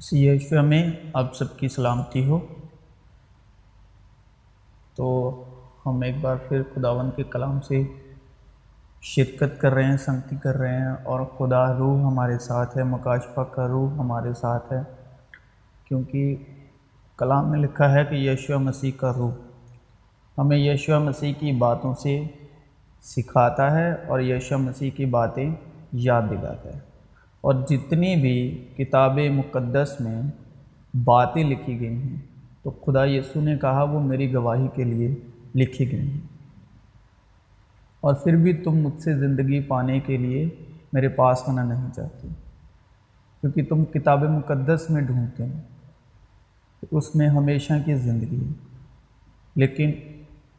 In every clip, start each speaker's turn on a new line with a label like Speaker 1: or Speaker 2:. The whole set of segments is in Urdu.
Speaker 1: سی یشوع میں آپ سب کی سلامتی ہو۔ تو ہم ایک بار پھر خداون کے کلام سے شرکت کر رہے ہیں، سنگتی کر رہے ہیں اور خدا روح ہمارے ساتھ ہے مکاشفہ کا روح ہمارے ساتھ ہے۔ کیونکہ کلام میں لکھا ہے کہ یشوع مسیح کا روح ہمیں یشوع مسیح کی باتوں سے سکھاتا ہے اور یشوع مسیح کی باتیں یاد دلاتا ہے۔ اور جتنی بھی کتاب مقدس میں باتیں لکھی گئی ہیں، تو خدا یسوع نے کہا وہ میری گواہی کے لیے لکھی گئی ہیں۔ اور پھر بھی تم مجھ سے زندگی پانے کے لیے میرے پاس آنا نہیں چاہتے، کیونکہ تم کتاب مقدس میں ڈھونڈتے ہیں۔ اس میں ہمیشہ کی زندگی ہے، لیکن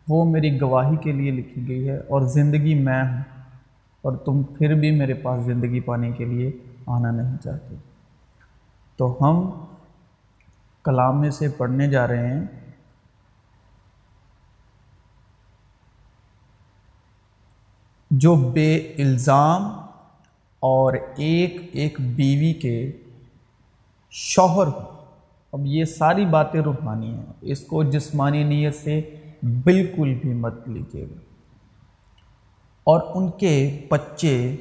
Speaker 1: وہ میری گواہی کے لیے لکھی گئی ہے اور زندگی میں ہوں اور تم پھر بھی میرے پاس زندگی پانے کے لیے آنا نہیں چاہتے۔ تو ہم کلام میں سے پڑھنے جا رہے ہیں۔ جو بے الزام اور ایک ایک بیوی کے شوہر ہو اب یہ ساری باتیں روحانی ہیں۔ اس کو جسمانی نیت سے بالکل بھی مت لیجیے گا۔ اور ان کے بچے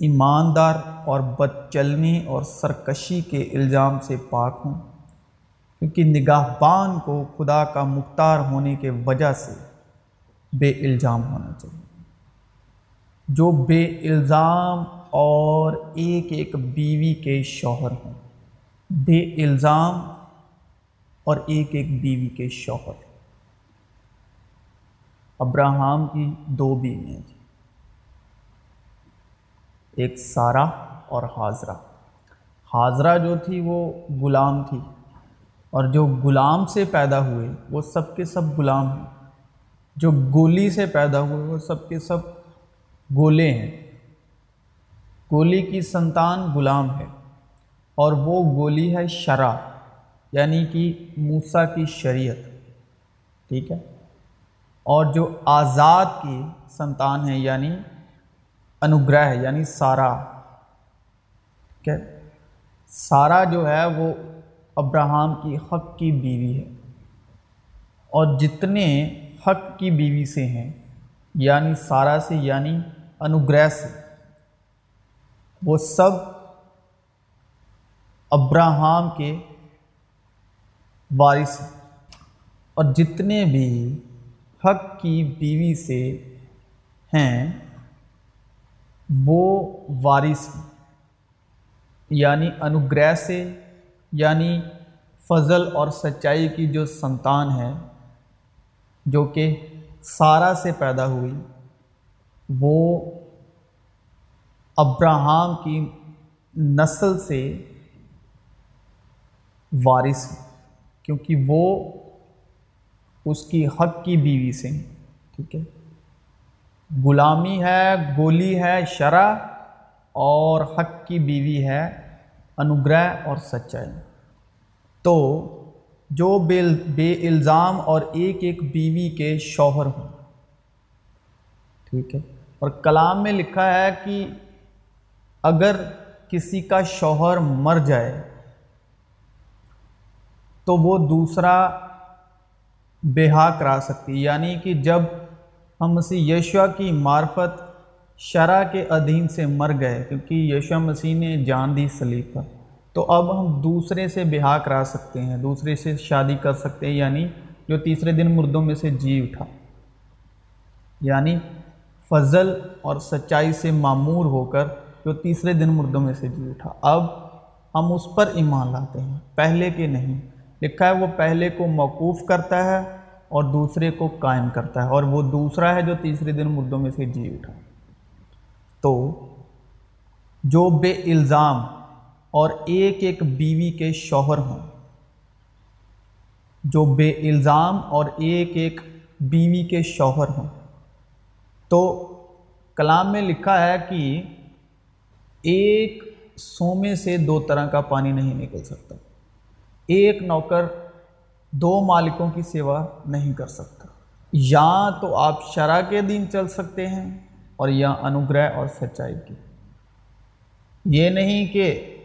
Speaker 1: ایماندار اور بد چلنی اور سرکشی کے الزام سے پاک ہوں۔ کیونکہ نگاہ بان کو خدا کا مختار ہونے کے وجہ سے بے الزام ہونا چاہیے۔ جو بے الزام اور ایک ایک بیوی کے شوہر ہوں بے الزام اور ایک ایک بیوی کے شوہر۔ ابراہم کی دو بیویاں تھیں۔ ایک سارا اور حاضرہ۔ حاضرہ جو تھی وہ غلام تھی۔ اور جو غلام سے پیدا ہوئے، وہ سب کے سب غلام ہیں۔ جو گولی سے پیدا ہوئے، وہ سب کے سب گولے ہیں۔ گولی کی سنتان غلام ہے۔ اور وہ گولی ہے شرع یعنی کہ موسا کی شریعت۔ ٹھیک ہے؟ اور جو آزاد کی سنتان ہے یعنی انوگرہ یعنی سارا۔ ٹھیک ہے؟ سارا جو ہے وہ ابراہم کی حق کی بیوی ہے۔ اور جتنے حق کی بیوی سے ہیں یعنی سارا سے یعنی انوگرہ سے، وہ سب ابراہم کے وارث ہیں۔ اور جتنے بھی حق کی بیوی سے ہیں وہ وارث یعنی انوگرہ سے یعنی فضل اور سچائی کی جو سنتان ہے، جو کہ سارا سے پیدا ہوئی، وہ ابراہم کی نسل سے وارث کیونکہ وہ اس کی حق کی بیوی سے ٹھیک ہے۔ غلامی ہے، گولی ہے، شرع اور حق کی بیوی ہے انوگرہ اور سچائی۔ تو جو بے بے الزام اور ایک ایک بیوی کے شوہر ہوں۔ ٹھیک ہے۔ اور کلام میں لکھا ہے کہ اگر کسی کا شوہر مر جائے تو وہ دوسرا بہا کرا سکتی یعنی کہ جب ہم مسیح یشوا کی معرفت شرع کے ادھین سے مر گئے، کیونکہ یشوا مسیح نے جان دی سلیب پر۔ تو اب ہم دوسرے سے بہا کرا سکتے ہیں، دوسرے سے شادی کر سکتے ہیں یعنی جو تیسرے دن مردوں میں سے جی اٹھا۔ یعنی فضل اور سچائی سے معمور ہو کر جو تیسرے دن مردوں میں سے جی اٹھا۔ اب ہم اس پر ایمان لاتے ہیں، پہلے کے نہیں۔ لکھا ہے، وہ پہلے کو موقوف کرتا ہے اور دوسرے کو قائم کرتا ہے اور وہ دوسرا ہے جو تیسرے دن مردوں میں سے جی اٹھا۔ تو جو بے الزام اور ایک ایک بیوی کے شوہر ہوں، جو بے الزام اور ایک ایک بیوی کے شوہر ہوں۔ تو کلام میں لکھا ہے کہ ایک سومے سے دو طرح کا پانی نہیں نکل سکتا۔ ایک نوکر دو مالکوں کی سیوا نہیں کر سکتا۔ یا تو آپ شرع کے دین چل سکتے ہیں اور یا انوگرہ اور سچائی کی یہ نہیں کہ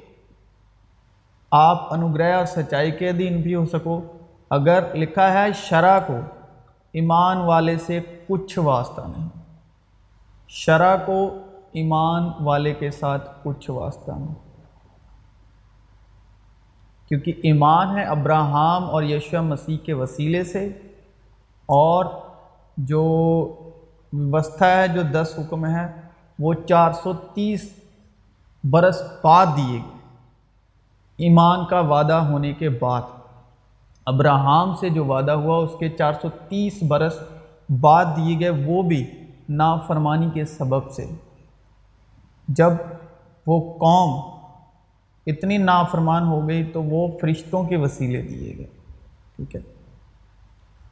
Speaker 1: آپ انوگرہ اور سچائی کے ادھین بھی ہو سکو۔ اگر لکھا ہے شرع کو، ایمان والے سے کچھ واسطہ نہیں۔ شرع کو ایمان والے کے ساتھ کچھ واسطہ نہیں۔ کیونکہ ایمان ہے ابراہم اور یشو مسیح کے وسیلے سے اور جو وسطہ ہے، جو دس حکم ہے وہ چار سو تیس برس بعد دیے گئے۔ ایمان کا وعدہ ہونے کے بعد۔ ابراہم سے جو وعدہ ہوا، اس کے چار سو تیس برس بعد دیے گئے، وہ بھی نافرمانی کے سبب سے۔ جب وہ قوم اتنی نافرمان ہو گئی تو وہ فرشتوں کے وسیلے دیے گئے، ٹھیک ہے؟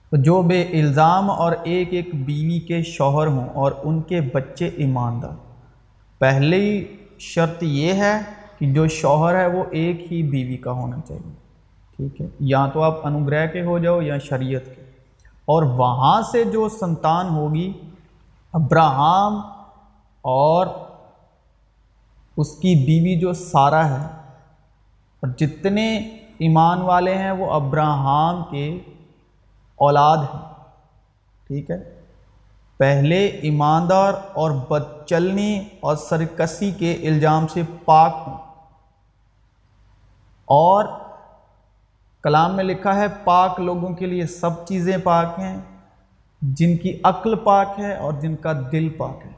Speaker 1: تو جو بے الزام اور ایک ایک بیوی کے شوہر ہوں اور ان کے بچے ایماندار، پہلی شرط یہ ہے کہ جو شوہر ہے وہ ایک ہی بیوی کا ہونا چاہیے، ٹھیک ہے؟ یا تو آپ انوگرہ کے ہو جاؤ یا شریعت کے۔ اور وہاں سے جو سنتان ہوگی، ابراہم اور اس کی بیوی جو سارا ہے اور جتنے ایمان والے ہیں وہ ابراہم کے اولاد ہیں۔ ٹھیک ہے؟ پہلے ایماندار اور بدچلنی اور سرکسی کے الزام سے پاک ہوں۔ اور کلام میں لکھا ہے، پاک لوگوں کے لیے سب چیزیں پاک ہیں، جن کی عقل پاک ہے اور جن کا دل پاک ہے۔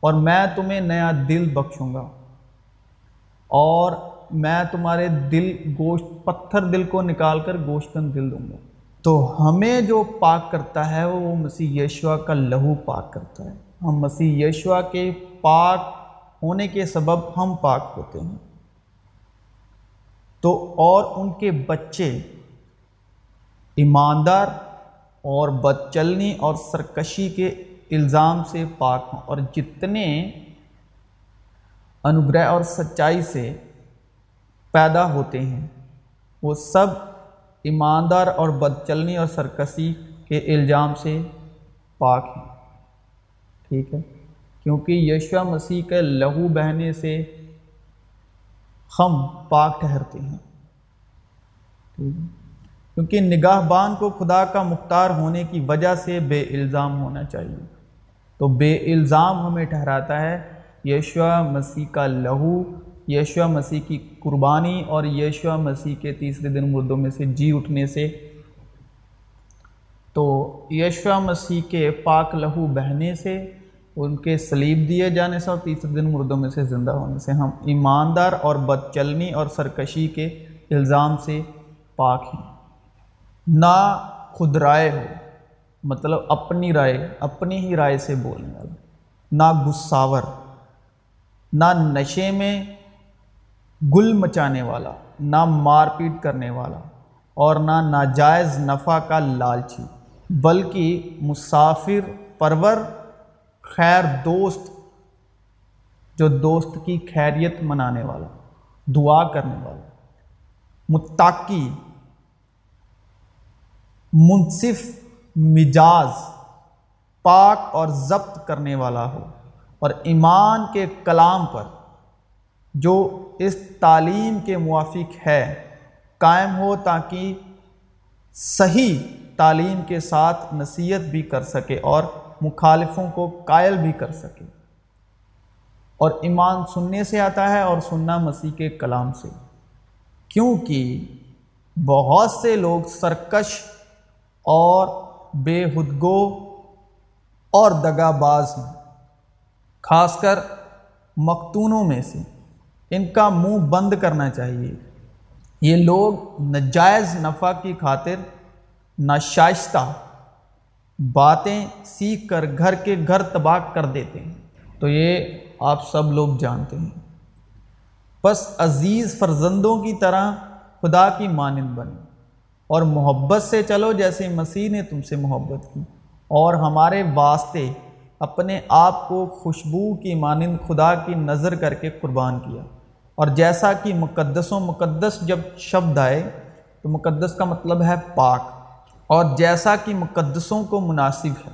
Speaker 1: اور میں تمہیں نیا دل بخشوں گا۔ اور میں تمہارے دل گوشت، پتھر دل کو نکال کر گوشتن دل دوں گا۔ تو ہمیں جو پاک کرتا ہے وہ مسیح یشوا کا لہو پاک کرتا ہے۔ ہم مسیح یشوا کے پاک ہونے کے سبب ہم پاک ہوتے ہیں۔ تو اور ان کے بچے، ایماندار اور بدچلنی اور سرکشی کے الزام سے پاک ہوں۔ اور جتنے انوگرہ اور سچائی سے پیدا ہوتے ہیں۔ وہ سب ایماندار اور بدچلنی اور سرکسی کے الزام سے پاک ہیں۔ ٹھیک ہے۔ کیونکہ یشوا مسیح کے لہو بہنے سے ہم پاک ٹھہرتے ہیں۔ ٹھیک ہے۔ کیونکہ نگاہ بان کو خدا کا مختار ہونے کی وجہ سے بے الزام ہونا چاہیے۔ تو بے الزام ہمیں ٹھہراتا ہے۔ یشوا مسیح کا لہو یشوا مسیح کی قربانی اور یشوا مسیح کے تیسرے دن مردوں میں سے جی اٹھنے سے۔ تو یشوا مسیح کے پاک لہو بہنے سے، ان کے سلیب دیے جانے سے اور تیسرے دن مردوں میں سے زندہ ہونے سے ہم ایماندار اور بدچلنی اور سرکشی کے الزام سے پاک ہیں۔ نہ خود رائے ہو مطلب اپنی رائے، اپنی ہی رائے سے بولنے والا۔ نہ گساور نہ نشے میں گل مچانے والا، نہ مار پیٹ کرنے والا اور نہ ناجائز نفع کا لالچی، بلکہ مسافر، پرور، خیر دوست، جو دوست کی خیریت منانے والا، دعا کرنے والا متاقی منصف، مجاز، پاک اور ضبط کرنے والا ہو اور ایمان کے کلام پر جو اس تعلیم کے موافق ہے، قائم ہو تاکہ صحیح تعلیم کے ساتھ نصیحت بھی کر سکے اور مخالفوں کو قائل بھی کر سکے۔ اور ایمان سننے سے آتا ہے اور سننا مسیح کے کلام سے۔ کیونکہ بہت سے لوگ سرکش اور بے حدگو اور دگا باز ہیں، خاص کر مختونوں میں سے۔ ان کا منہ بند کرنا چاہیے۔ یہ لوگ نجائز نفع کی خاطر ناشائستہ باتیں سیکھ کر گھر کے گھر تباہ کر دیتے ہیں۔ تو یہ آپ سب لوگ جانتے ہیں۔ بس عزیز فرزندوں کی طرح خدا کی مانند بنے اور محبت سے چلو جیسے مسیح نے تم سے محبت کی۔ اور ہمارے واسطے اپنے آپ کو خوشبو کی مانند خدا کی نظر کر کے قربان کیا۔ اور جیسا کہ مقدس و مقدس جب شبد آئے تو مقدس کا مطلب ہے پاک، اور جیسا کہ مقدسوں کو مناسب ہے،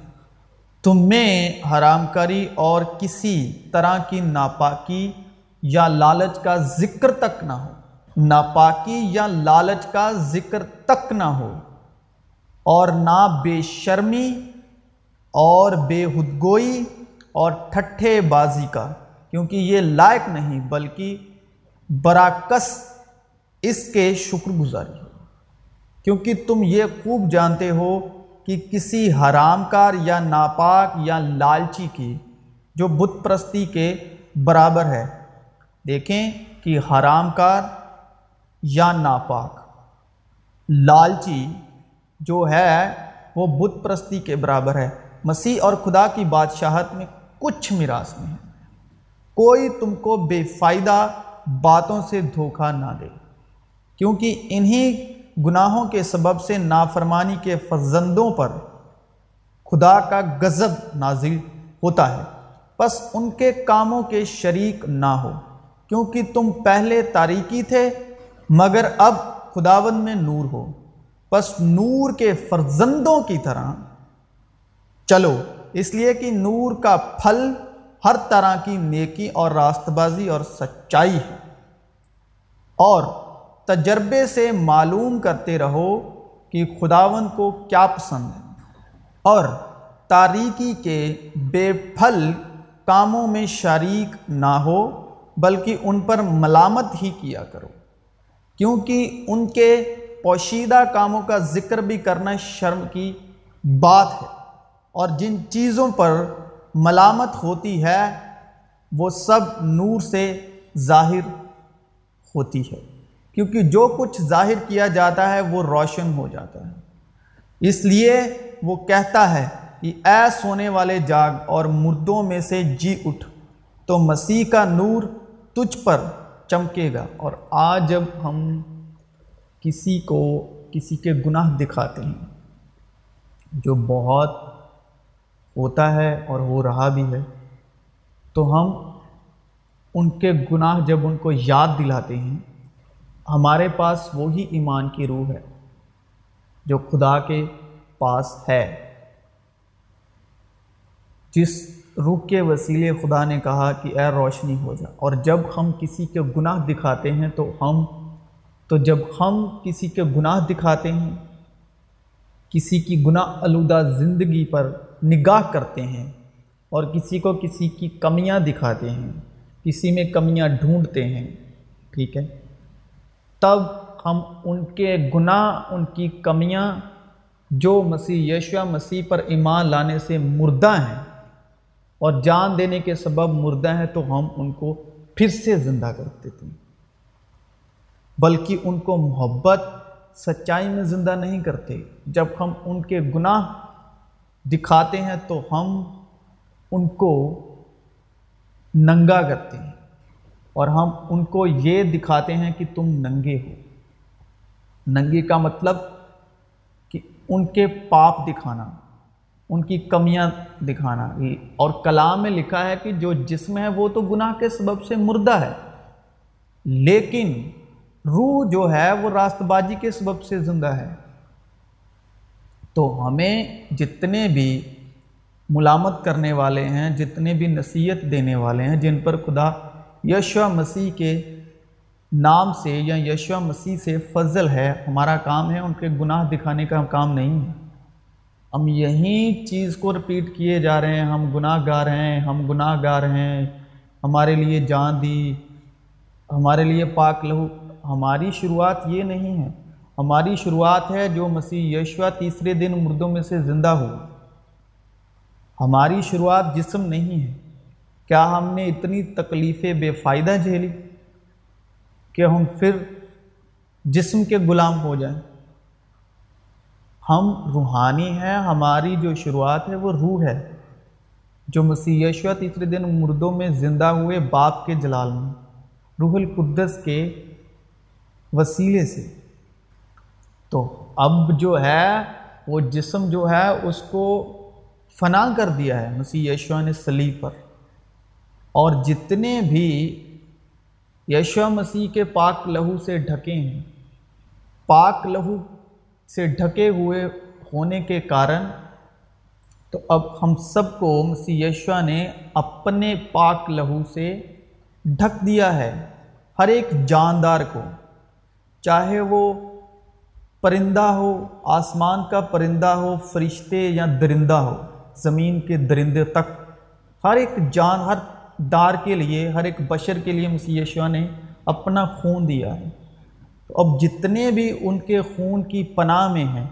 Speaker 1: تم میں حرام کاری اور کسی طرح کی ناپاکی یا لالچ کا ذکر تک نہ ہو۔ ناپاکی یا لالچ کا ذکر تک نہ ہو، اور نہ بے شرمی اور بے حدگوئی اور ٹھٹھے بازی کا، کیونکہ یہ لائق نہیں، بلکہ براکس اس کے شکر گزاری۔ ہو کیونکہ تم یہ خوب جانتے ہو کہ کسی حرام کار یا ناپاک یا لالچی کی جو بت پرستی کے برابر ہے، دیکھیں کہ حرام کار یا ناپاک، لالچی جو ہے وہ بت پرستی کے برابر ہے۔ مسیح اور خدا کی بادشاہت میں کچھ میراث نہیں ہے۔ کوئی تم کو بے فائدہ باتوں سے دھوکہ نہ دے۔ کیونکہ انہی گناہوں کے سبب سے نافرمانی کے فرزندوں پر خدا کا غضب نازل ہوتا ہے۔ بس ان کے کاموں کے شریک نہ ہو۔ کیونکہ تم پہلے تاریکی تھے، مگر اب خداون میں نور ہو۔ بس نور کے فرزندوں کی طرح چلو۔ اس لیے کہ نور کا پھل ہر طرح کی نیکی اور راست بازی اور سچائی ہے۔ اور تجربے سے معلوم کرتے رہو کہ خداون کو کیا پسند ہے۔ اور تاریکی کے بے پھل کاموں میں شریک نہ ہو، بلکہ ان پر ملامت ہی کیا کرو۔ کیونکہ ان کے پوشیدہ کاموں کا ذکر بھی کرنا شرم کی بات ہے۔ اور جن چیزوں پر ملامت ہوتی ہے، وہ سب نور سے ظاہر ہوتی ہے۔ کیونکہ جو کچھ ظاہر کیا جاتا ہے، وہ روشن ہو جاتا ہے۔ اس لیے وہ کہتا ہے کہ، اے سونے والے جاگ اور مردوں میں سے جی اٹھ، تو مسیح کا نور تجھ پر چمکے گا۔ اور آج جب ہم کسی کو، کسی کے گناہ دکھاتے ہیں، جو بہت ہوتا ہے اور ہو رہا بھی ہے، تو ہم ان کے گناہ جب ان کو یاد دلاتے ہیں، ہمارے پاس وہی ایمان کی روح ہے جو خدا کے پاس ہے۔ جس روح کے وسیلے خدا نے کہا کہ اے روشنی ہو جا، اور جب ہم کسی کے گناہ دکھاتے ہیں تو ہم، تو جب ہم کسی کے گناہ دکھاتے ہیں کسی کی گناہ آلودہ زندگی پر نگاہ کرتے ہیں اور کسی کو کسی کی کمیاں دکھاتے ہیں، کسی میں کمیاں ڈھونڈتے ہیں، ٹھیک ہے؟ تب ہم ان کے گناہ، ان کی کمیاں جو مسیح یشوا مسیح پر ایمان لانے سے مردہ ہیں اور جان دینے کے سبب مردہ ہیں، تو ہم ان کو پھر سے زندہ کر دیتے ہیں۔ بلکہ ان کو محبت سچائی میں زندہ نہیں کرتے۔ جب ہم ان کے گناہ دکھاتے ہیں تو ہم ان کو ننگا کرتے ہیں اور ہم ان کو یہ دکھاتے ہیں کہ تم ننگے ہو۔ ننگے کا مطلب کہ ان کے پاپ دکھانا، ان کی کمیاں دکھانا۔ اور کلام میں لکھا ہے کہ جو جسم ہے وہ تو گناہ کے سبب سے مردہ ہے، لیکن روح جو ہے وہ راست بازی کے سبب سے زندہ ہے۔ تو ہمیں جتنے بھی ملامت کرنے والے ہیں، جتنے بھی نصیحت دینے والے ہیں، جن پر خدا یشوا مسیح کے نام سے یا یشوا مسیح سے فضل ہے، ہمارا کام ہے ان کے گناہ دکھانے کا کام نہیں ہے۔ ہم یہی چیز کو رپیٹ کیے جا رہے ہیں، ہم گناہ گار ہیں، ہم گناہ گار ہیں، ہمارے لیے جان دی، ہمارے لیے پاک لہو ہماری شروعات یہ نہیں ہے۔ ہماری شروعات ہے جو مسیح یشوا تیسرے دن مردوں میں سے زندہ ہو۔ ہماری شروعات جسم نہیں ہے۔ کیا ہم نے اتنی تکلیفیں بے فائدہ جھیلی کہ ہم پھر جسم کے غلام ہو جائیں؟ ہم روحانی ہیں، ہماری جو شروعات ہے وہ روح ہے، جو مسیح یشوا تیسرے دن مردوں میں زندہ ہوئے باپ کے جلال میں، روح القدس کے وسیلے سے۔ تو اب جو ہے، وہ جسم جو ہے، اس کو فنا کر دیا ہے مسیح یشوا نے سلیب پر۔ اور جتنے بھی یشوا مسیح کے پاک لہو سے ڈھکے ہیں، پاک لہو سے ڈھکے ہوئے ہونے کے کارن، تو اب ہم سب کو مسیح یشوا نے اپنے پاک لہو سے ڈھک دیا ہے، ہر ایک جاندار کو۔ چاہے وہ پرندہ ہو، آسمان کا پرندہ ہو، فرشتے یا درندہ ہو، زمین کے درندے تک۔ ہر ایک جان، ہر دار کے لیے، ہر ایک بشر کے لیے مسیح یشوا نے اپنا خون دیا ہے۔ تو اب جتنے بھی ان کے خون کی پناہ میں ہیں،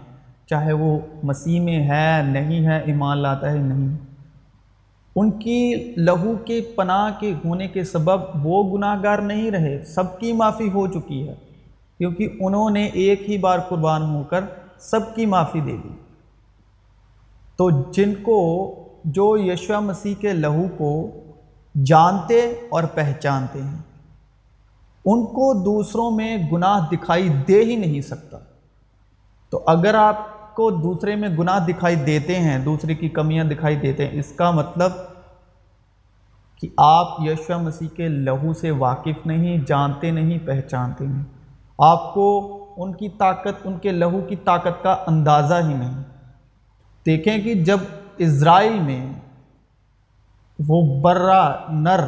Speaker 1: چاہے وہ مسیح میں ہے، نہیں ہے، ایمان لاتا ہے، نہیں۔ ان کی لہو کے پناہ کے ہونے کے سبب وہ گناہ گار نہیں رہے، سب کی معافی ہو چکی ہے۔ کیونکہ انہوں نے ایک ہی بار قربان ہو کر سب کی معافی دے دی۔ تو جن کو جو یشوا مسیح کے لہو کو جانتے اور پہچانتے ہیں، ان کو دوسروں میں گناہ دکھائی دے ہی نہیں سکتا۔ تو اگر آپ کو دوسرے میں گناہ دکھائی دیتے ہیں، دوسرے کی کمیاں دکھائی دیتے ہیں، اس کا مطلب کہ آپ یشوا مسیح کے لہو سے واقف نہیں، جانتے نہیں، پہچانتے نہیں۔ آپ کو ان کی طاقت، ان کے لہو کی طاقت کا اندازہ ہی نہیں۔ دیکھیں کہ جب اسرائیل میں وہ برا نر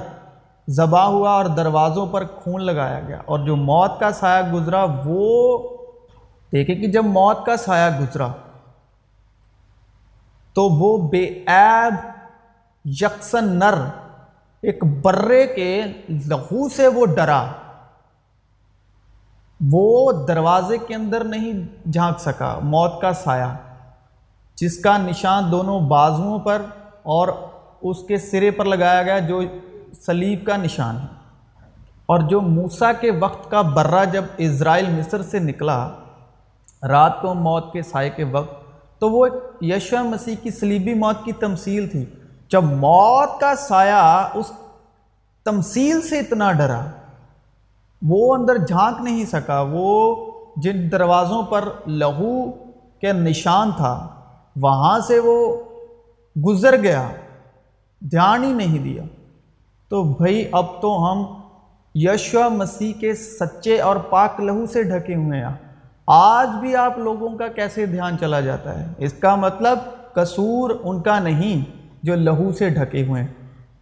Speaker 1: ذبح ہوا اور دروازوں پر خون لگایا گیا اور جو موت کا سایہ گزرا، وہ دیکھیں کہ جب موت کا سایہ گزرا، تو وہ بے عیب یکسن نر، ایک برے کے لہو سے وہ ڈرا۔ وہ دروازے کے اندر نہیں جھانک سکا، موت کا سایہ، جس کا نشان دونوں بازوؤں پر اور اس کے سرے پر لگایا گیا، جو سلیب کا نشان ہے۔ اور جو موسا کے وقت کا برہ جب اسرائیل مصر سے نکلا، رات کو موت کے سائے کے وقت، تو وہ یشو مسیح کی سلیبی موت کی تمثیل تھی۔ جب موت کا سایہ اس تمثیل سے اتنا ڈرا وہ اندر جھانک نہیں سکا، وہ جن دروازوں پر لہو کے نشان تھا، وہاں سے وہ گزر گیا دھیان ہی نہیں دیا۔ تو بھائی اب تو ہم یشوا مسیح کے سچے اور پاک لہو سے ڈھکے ہوئے ہیں۔ آج بھی آپ لوگوں کا کیسے دھیان چلا جاتا ہے؟ اس کا مطلب قصور ان کا نہیں جو لہو سے ڈھکے ہوئے ہیں۔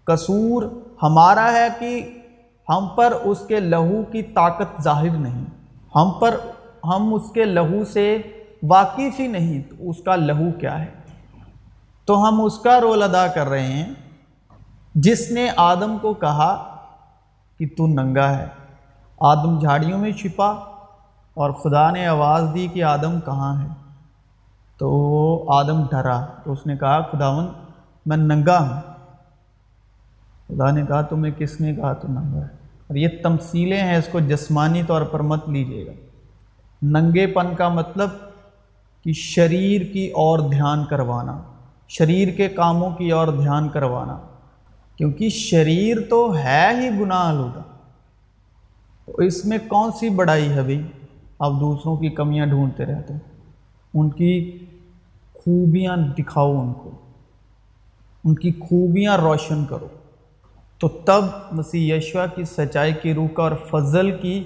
Speaker 1: قصور ہمارا ہے کہ ہم پر اس کے لہو کی طاقت ظاہر نہیں۔ ہم پر، ہم اس کے لہو سے واقف ہی نہیں، تو اس کا لہو کیا ہے؟ تو ہم اس کا رول ادا کر رہے ہیں۔ جس نے آدم کو کہا کہ تو ننگا ہے، آدم جھاڑیوں میں چھپا اور خدا نے آواز دی کہ آدم کہاں ہے۔ تو آدم ڈرا، تو اس نے کہا خداون میں ننگا ہوں۔ خدا نے کہا تمہیں کس نے کہا تو ننگا ہے۔ اور یہ تمثیلیں ہیں، اس کو جسمانی طور پر مت لیجیے گا۔ ننگے پن کا مطلب کہ شریر کی اور دھیان کروانا، شریر کے کاموں کی اور دھیان کروانا۔ کیونکہ شریر تو ہے ہی گناہ آلودہ۔ تو اس میں کون سی بڑائی ہے بھائی آپ دوسروں کی کمیاں ڈھونڈتے رہتے ان کی خوبیاں دکھاؤ ان کو۔ ان کی خوبیاں روشن کرو۔ تو تب مسیح یشوا کی سچائی کی روح کا اور فضل کی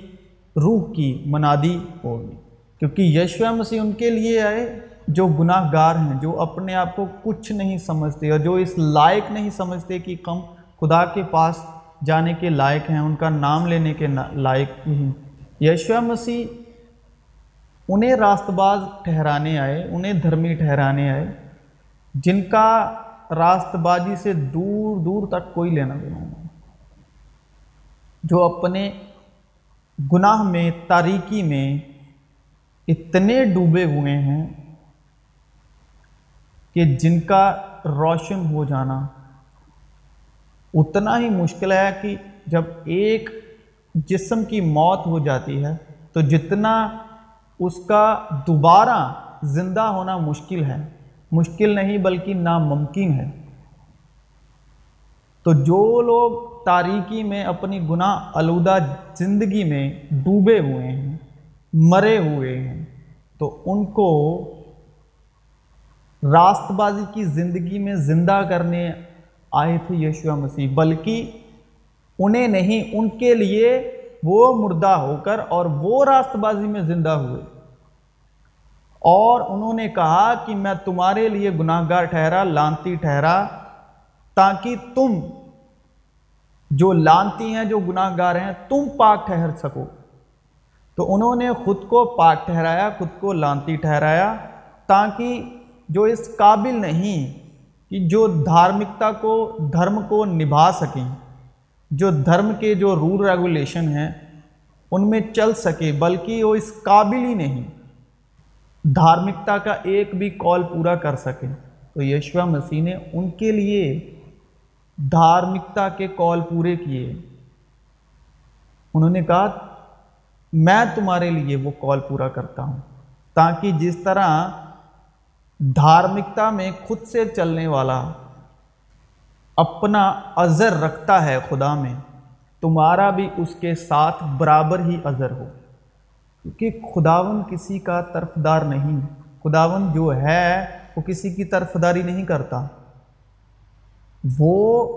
Speaker 1: روح کی منادی ہوگی۔ کیونکہ یشوا مسیح ان کے لیے آئے جو گناہ گار ہیں، جو اپنے آپ کو کچھ نہیں سمجھتے اور جو اس لائق نہیں سمجھتے کہ کم خدا کے پاس جانے کے لائق ہیں، ان کا نام لینے کے لائق نہیں۔ یشوا مسیح انہیں راست باز ٹھہرانے آئے، انہیں دھرمی ٹھہرانے آئے، جن کا راست بازی سے دور دور تک کوئی لینا دینا نہیں جو اپنے گناہ میں، تاریکی میں اتنے ڈوبے ہوئے ہیں کہ جن کا روشن ہو جانا اتنا ہی مشکل ہے کہ جب ایک جسم کی موت ہو جاتی ہے تو جتنا اس کا دوبارہ زندہ ہونا مشکل ہے مشکل نہیں بلکہ ناممکن ہے۔ تو جو لوگ تاریکی میں اپنی گناہ آلودہ زندگی میں ڈوبے ہوئے ہیں، مرے ہوئے ہیں، تو ان کو راست بازی کی زندگی میں زندہ کرنے آئے تھے یشوع مسیح، بلکہ انہیں نہیں، ان کے لیے وہ مردہ ہو کر اور وہ راست بازی میں زندہ ہوئے۔ اور انہوں نے کہا کہ میں تمہارے لیے گناہ گار ٹھہرا، لانتی ٹھہرا، تاکہ تم جو لانتی ہیں، جو گناہ گار ہیں، تم پاک ٹھہر سکو۔ تو انہوں نے خود کو پاک ٹھہرایا، خود کو لانتی ٹھہرایا، تاکہ جو اس قابل نہیں کہ جو دھارمکتا کو، دھرم کو نبھا سکیں، جو دھرم کے جو رول ریگولیشن ہیں، ان میں چل سکے، بلکہ وہ اس قابل ہی نہیں۔ دھارمکتا کا ایک بھی کال پورا کر سکے تو یشوا مسیح نے ان کے لیے دھارمکتا کے کال پورے کیے۔ انہوں نے کہا، میں تمہارے لیے وہ کال پورا کرتا ہوں، تاکہ جس طرح دھارمکتا میں خود سے چلنے والا اپنا عذر رکھتا ہے خدا میں، تمہارا بھی اس کے ساتھ برابر ہی عذر ہو۔ کیونکہ خداون کسی کا طرفدار نہیں، خداون جو ہے وہ کسی کی طرفداری نہیں کرتا۔ وہ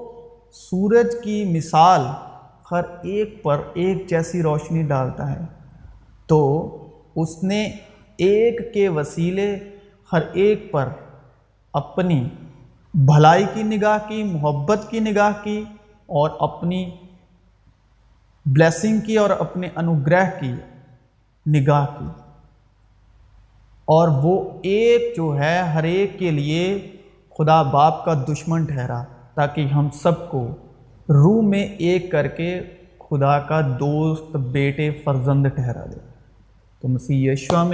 Speaker 1: سورج کی مثال ہر ایک پر ایک جیسی روشنی ڈالتا ہے۔ تو اس نے ایک کے وسیلے ہر ایک پر اپنی بھلائی کی نگاہ کی، محبت کی نگاہ کی اور اپنی بلیسنگ کی اور اپنے انوگرہ کی۔ نگاہ کی۔ اور وہ ایک جو ہے ہر ایک کے لیے خدا باپ کا دشمن ٹھہرا تاکہ ہم سب کو روح میں ایک کر کے خدا کا دوست بیٹے فرزند ٹھہرا دے۔ تو مسیح یشوہ میں